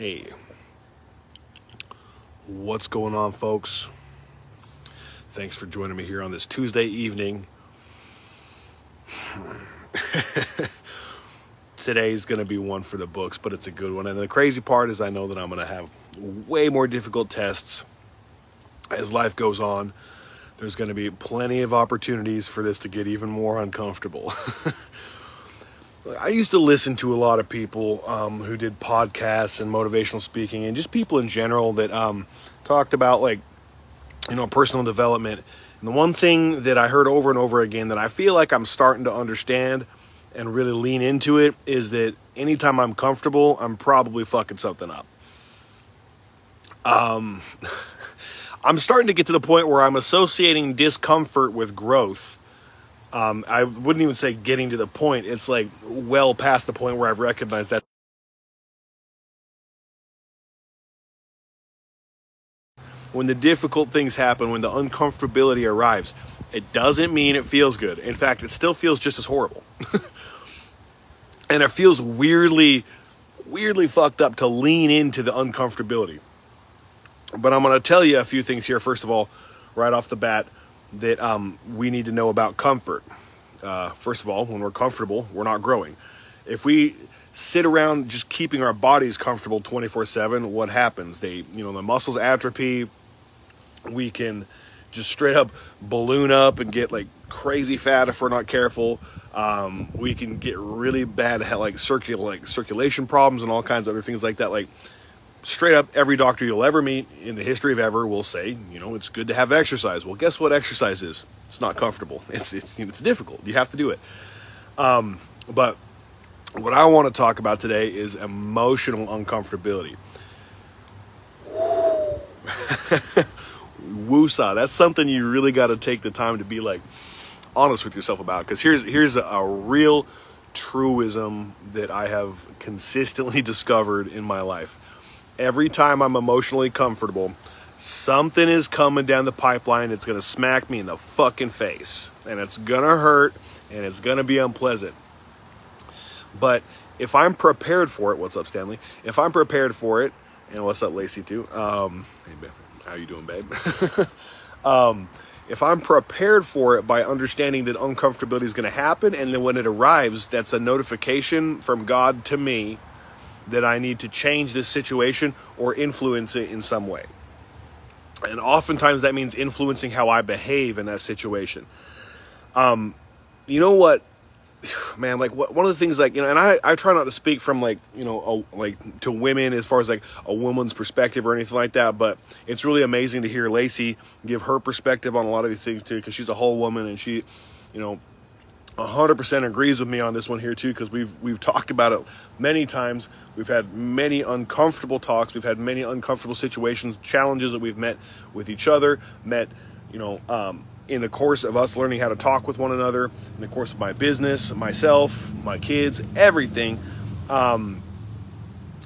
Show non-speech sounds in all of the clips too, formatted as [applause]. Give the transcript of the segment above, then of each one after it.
Hey, what's going on, folks? Thanks for joining me here on this Tuesday evening. [laughs] Today's going to be one for the books, but it's a good one. And the crazy part is, I know that I'm going to have way more difficult tests as life goes on. There's going to be plenty of opportunities for this to get even more uncomfortable. [laughs] I used to listen to a lot of people um, who did podcasts and motivational speaking, and just people in general that um, talked about like, you know, personal development. And the one thing that I heard over and over again that I feel like I'm starting to understand and really lean into it is that anytime I'm comfortable, I'm probably fucking something up. Um, [laughs] I'm starting to get to the point where I'm associating discomfort with growth um, I wouldn't even say getting to the point. It's like well past the point where I've recognized that. When the difficult things happen, when the uncomfortability arrives, it doesn't mean it feels good. In fact, it still feels just as horrible. [laughs] and it feels weirdly, weirdly fucked up to lean into the uncomfortability. But I'm going to tell you a few things here. First of all, right off the bat, that um, we need to know about comfort. Uh, first of all, when we're comfortable, we're not growing. If we sit around just keeping our bodies comfortable 24 7, what happens? They, you know, the muscles atrophy. We can just straight up balloon up and get like crazy fat if we're not careful. Um, we can get really bad like circul like circulation problems and all kinds of other things like that. Like straight up every doctor you'll ever meet in the history of ever will say, you know, it's good to have exercise. Well, guess what exercise is? It's not comfortable. [laughs] It's it's it's difficult. You have to do it. Um, but what I want to talk about today is emotional uncomfortability. [laughs] Woosah. That's something you really got to take the time to be like honest with yourself about. Because here's here's a, a real truism that I have consistently [laughs] discovered in my life every time I'm emotionally comfortable, something is coming down the pipeline. It's going to smack me in the fucking face. And it's going to hurt and it's going to be unpleasant. But if I'm prepared for it, what's up, Stanley? If I'm prepared for it, and what's up, Lacey, too? Um. How you doing, babe? [laughs] um, if I'm prepared for it by understanding that uncomfortability is going to happen, and then when it arrives, that's a notification from God to me that I need to change this situation or influence it in some way. And oftentimes that means influencing how I behave in that situation. Um, you know what, [sighs] man, like what, one of the things like, you know, and I, I try not to speak from like, you know, a, like to women as far as like a woman's perspective or anything like that. But it's really amazing to hear Lacey give her perspective on a lot of these things too, because she's a whole woman and she, you know, 100% agrees with me on this one here too because we've we've talked about it many times. We've had many uncomfortable talks. We've had many uncomfortable situations challenges that we've met with each other met you know um, in the course of us learning how to talk with one another in the course of my business myself my kids everything. Um,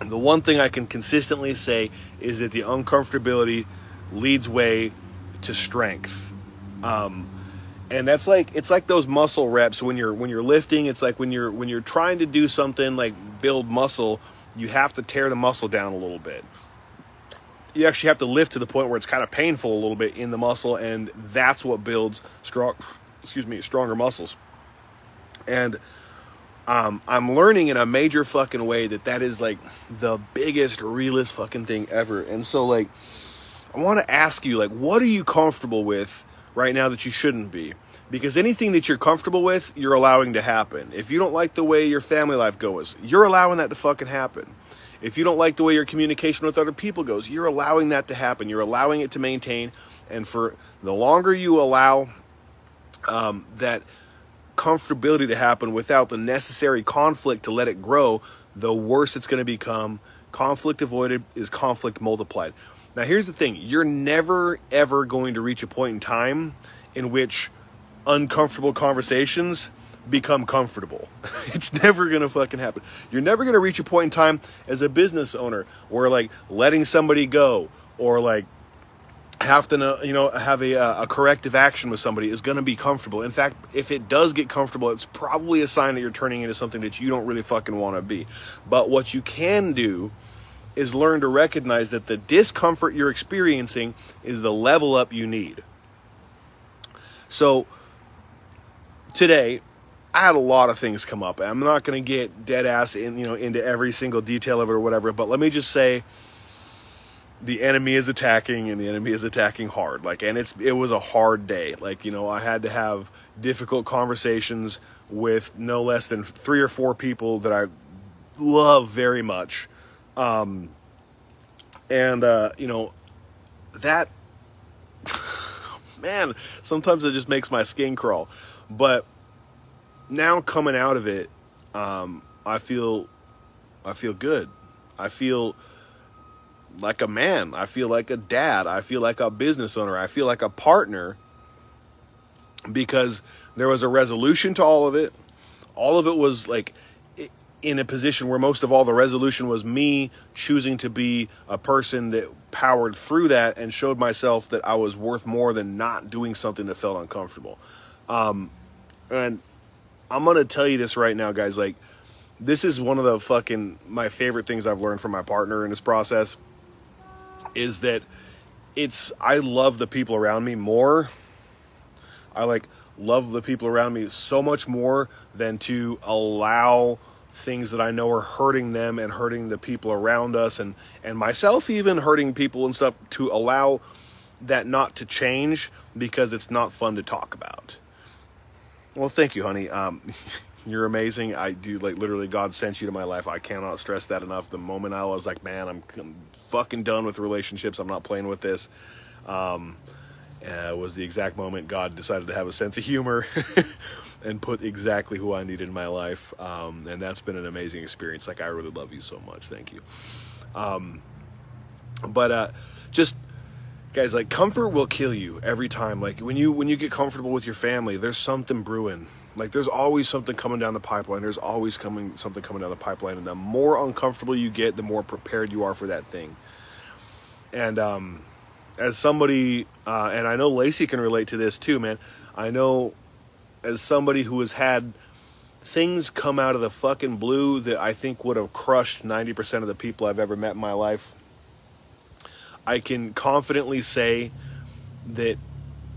the one thing i can consistently say is that the uncomfortability leads way to strength. Um, and that's like it's like those muscle reps when you're when you're lifting it's like when you're when you're trying to do something like build muscle you have to tear the muscle down a little bit. You actually have to lift to the point where it's kind of painful a little bit in the muscle and that's what builds strong excuse me stronger muscles. And um, i'm learning in a major fucking way that that is like the biggest realest fucking thing ever. And so like i want to ask you like what are you comfortable with right now that you shouldn't be. Because anything that you're comfortable with, you're allowing to happen. If you don't like the way your family life goes, you're allowing that to fucking happen. If you don't like the way your communication with other people goes, you're allowing that to happen. You're allowing it to maintain. And for the longer you allow um, that comfortability to happen without the necessary conflict to let it grow, the worse it's going to become. Conflict avoided is conflict multiplied. Now, here's the thing you're never, ever going to reach a point in time in which uncomfortable conversations become comfortable. [laughs] it's never gonna fucking happen. You're never gonna reach a point in time as a business owner where like letting somebody go or like have to you know have a, uh, a corrective action with somebody is going to be comfortable in fact if it does get comfortable it's probably a sign that you're turning into something that you don't really fucking want to be but what you can do is learn to recognize that the discomfort you're experiencing is the level up you need. So today, I had a lot of things come up. I'm not going to get dead ass in, you know, into every single detail of it or whatever, but let me just say the enemy is attacking and the enemy is attacking hard. Like and it's it was a hard day. Like, you know, I had to have difficult conversations with no less than 3 or 4 people that I love very much. Um and uh, you know, that [laughs] man, sometimes it just makes my skin crawl. But now coming out of it, um, I feel, I feel good. I feel like a man. I feel like a dad. I feel like a business owner. I feel like a partner because there was a resolution to all of it. All of it was like in a position where most of all the resolution was me choosing to be a person that powered through that and showed myself that I was worth more than not doing something that felt uncomfortable. Um, and I'm gonna tell you this right now, guys. Like, this is one of the fucking my favorite things I've learned from my partner in this process is that it's I love the people around me more. I like love the people around me so much more than to allow things that I know are hurting them and hurting the people around us and and myself even hurting people and stuff to allow that not to change because it's not fun to talk about. Well, thank you, honey. Um, [laughs] you're amazing. I do like literally God sent you to my life. I cannot stress that enough. The moment I was like, man, I'm, I'm fucking done with relationships. I'm not playing with this. Um, uh, was the exact moment God decided to have a sense of humor [laughs] and put exactly who I needed in my life. Um, and that's been an amazing experience. Like I really love you so much. Thank you. Um, but uh, just guys like comfort will kill you every time like when you when you get comfortable with your family there's something brewing like there's always something coming down the pipeline there's always coming something coming down the pipeline and the more uncomfortable you get the more prepared you are for that thing and um as somebody uh and i know lacey can relate to this too man i know as somebody who has had things come out of the fucking blue that i think would have crushed 90% of the people i've ever met in my life I can confidently say that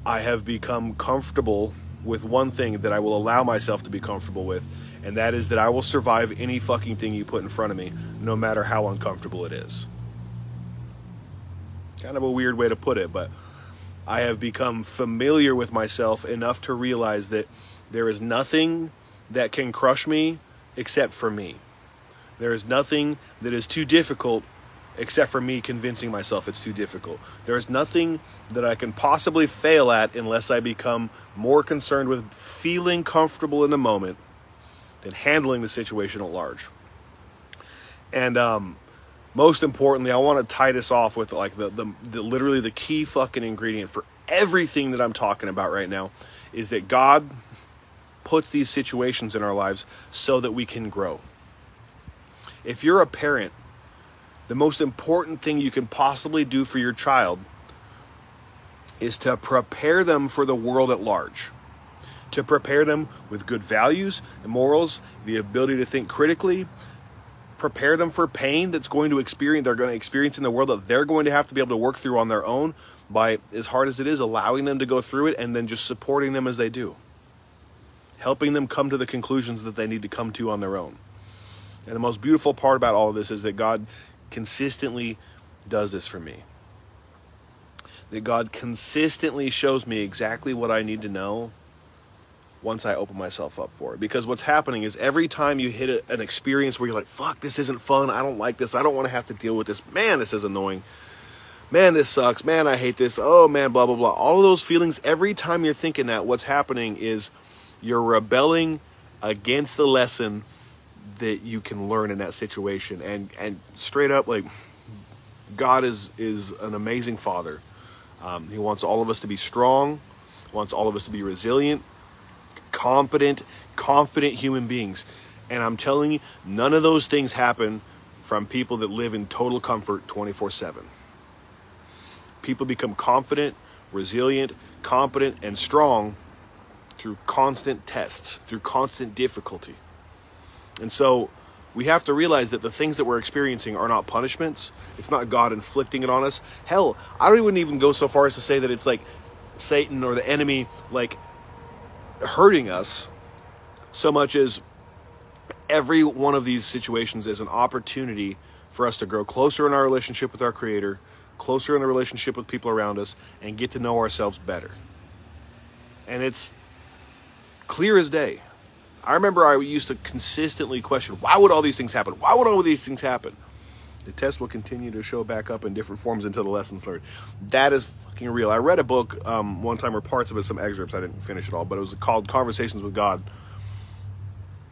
I have become comfortable with one thing that I will allow myself to be comfortable with, and that is that I will survive any fucking thing you put in front of me, no matter how uncomfortable it is. Kind of a weird way to put it, but I have become familiar with myself enough to realize that there is nothing that can crush me except for me. There is nothing that is too difficult except for me convincing myself it's too difficult. There is nothing that I can possibly fail at unless I become more concerned with feeling comfortable in the moment than handling the situation at large. And um, most importantly, I want to tie this off with like the, the, the literally the key fucking ingredient for everything that I'm talking about right now is that God puts these situations in our lives so that we can grow. If you're a parent the most important thing you can possibly do for your child is to prepare them for the world at large. To prepare them with good values and morals, the ability to think critically, prepare them for pain that's going to experience they're going to experience in the world that they're going to have to be able to work through on their own by as hard as it is allowing them to go through it and then just supporting them as they do helping them come to the conclusions that they need to come to on their own and the most beautiful part about all of this is that god consistently does this for me. That God consistently shows me exactly what I need to know once I open myself up for it. Because what's happening is every time you hit a, an experience where you're like, fuck, this isn't fun. I don't like this. I don't want to have to deal with this. Man, this is annoying. Man, this sucks. Man, I hate this. Oh, man, blah, blah, blah. All of those feelings, every time you're thinking that, what's happening is you're rebelling against the lesson that you can learn in that situation and and straight up like god is is an amazing father um, he wants all of us to be strong wants all of us to be resilient competent confident human beings and i'm telling you none of those things happen from people that live in total comfort 24 7 people become confident resilient competent and strong through constant tests through constant difficulty and so we have to realize that the things that we're experiencing are not punishments. It's not God inflicting it on us. Hell, I wouldn't even go so far as to say that it's like Satan or the enemy like hurting us so much as every one of these situations is an opportunity for us to grow closer in our relationship with our creator, closer in the relationship with people around us and get to know ourselves better. And it's clear as day. I remember I used to consistently question why would all these things happen? Why would all of these things happen? The test will continue to show back up in different forms until the lessons learned. That is fucking real. I read a book um, one time, or parts of it, some excerpts. I didn't finish it all, but it was called Conversations with God.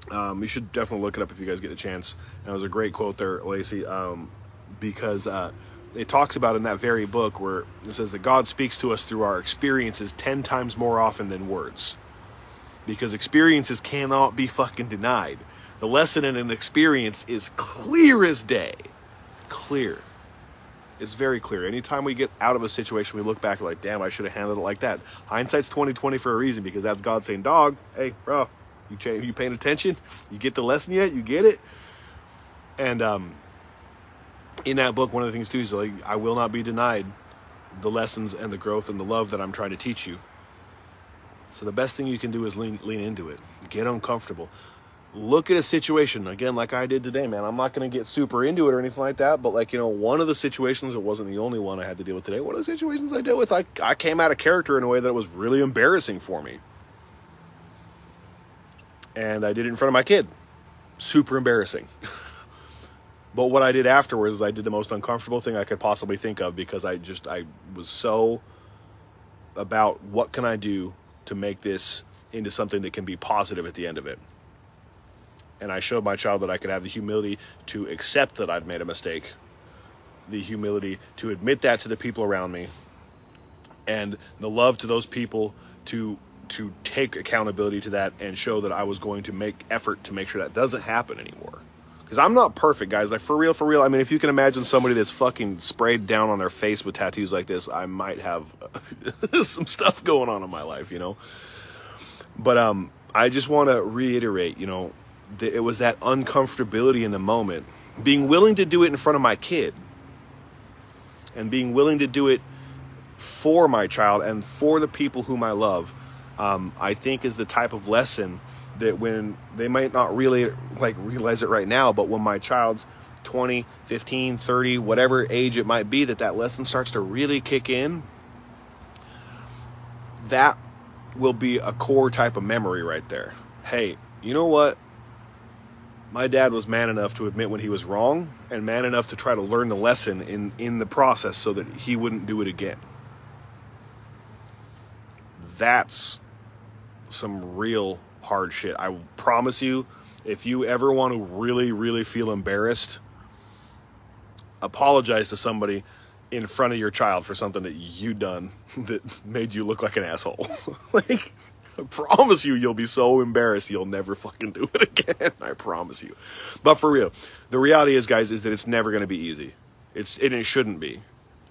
Um, you should definitely look it up if you guys get a chance. And it was a great quote there, Lacey, um, because uh, it talks about in that very book where it says that God speaks to us through our experiences 10 times more often than words because experiences cannot be fucking denied. The lesson in an experience is clear as day. Clear. It's very clear. Anytime we get out of a situation, we look back and like, damn, I should have handled it like that. Hindsight's 2020 for a reason because that's God saying, dog, hey, bro, you, ch- you paying attention? You get the lesson yet? You get it? And um, in that book, one of the things too is like, I will not be denied the lessons and the growth and the love that I'm trying to teach you so the best thing you can do is lean lean into it. Get uncomfortable. Look at a situation again, like I did today, man. I'm not going to get super into it or anything like that, but like you know, one of the situations it wasn't the only one I had to deal with today. One of the situations I dealt with, I I came out of character in a way that was really embarrassing for me, and I did it in front of my kid. Super embarrassing. [laughs] but what I did afterwards is I did the most uncomfortable thing I could possibly think of because I just I was so about what can I do to make this into something that can be positive at the end of it. And I showed my child that I could have the humility to accept that I'd made a mistake, the humility to admit that to the people around me, and the love to those people to to take accountability to that and show that I was going to make effort to make sure that doesn't happen anymore. Because I'm not perfect, guys. Like, for real, for real. I mean, if you can imagine somebody that's fucking sprayed down on their face with tattoos like this, I might have [laughs] some stuff going on in my life, you know? But um, I just want to reiterate, you know, it was that uncomfortability in the moment. Being willing to do it in front of my kid and being willing to do it for my child and for the people whom I love, um, I think is the type of lesson that when they might not really like realize it right now, but when my child's 20, 15, 30, whatever age it might be that that lesson starts to really kick in, that will be a core type of memory right there. Hey, you know what? My dad was man enough to admit when he was wrong and man enough to try to learn the lesson in in the process so that he wouldn't do it again. That's some real hard shit. I promise you, if you ever want to really, really feel embarrassed, apologize to somebody in front of your child for something that you done [laughs] that made you look like an asshole. [laughs] like, I [laughs] promise you, you'll be so embarrassed you'll never fucking do it [laughs] again. I promise you. But for real, the reality is, guys, is that it's never going to be easy. It's and it shouldn't be.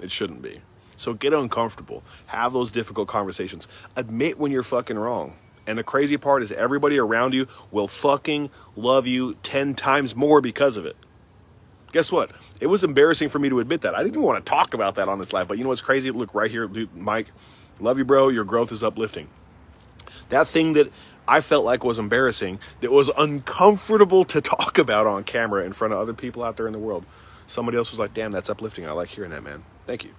It shouldn't be. So get uncomfortable. Have those difficult conversations. Admit when you're fucking wrong. And the crazy part is everybody around you will fucking love you 10 times more because of it. Guess what? It was embarrassing for me to admit that. I didn't want to talk about that on this live, but you know what's crazy? Look right here, dude, Mike. Love you, bro. Your growth is uplifting. That thing that I felt like was embarrassing, that was uncomfortable to talk about on camera in front of other people out there in the world. Somebody else was like, damn, that's uplifting. I like hearing that, man. Thank you.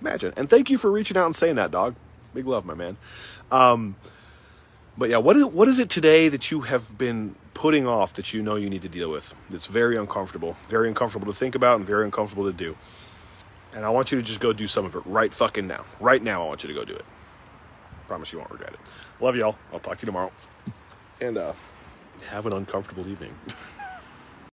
Imagine. And thank you for reaching out and saying that, dog. Big love, my man. Um, but yeah, what is what is it today that you have been putting off that you know you need to deal with? It's very uncomfortable, very uncomfortable to think about, and very uncomfortable to do. And I want you to just go do some of it right fucking now. Right now, I want you to go do it. Promise you won't regret it. Love y'all. I'll talk to you tomorrow. And uh, have an uncomfortable evening. [laughs]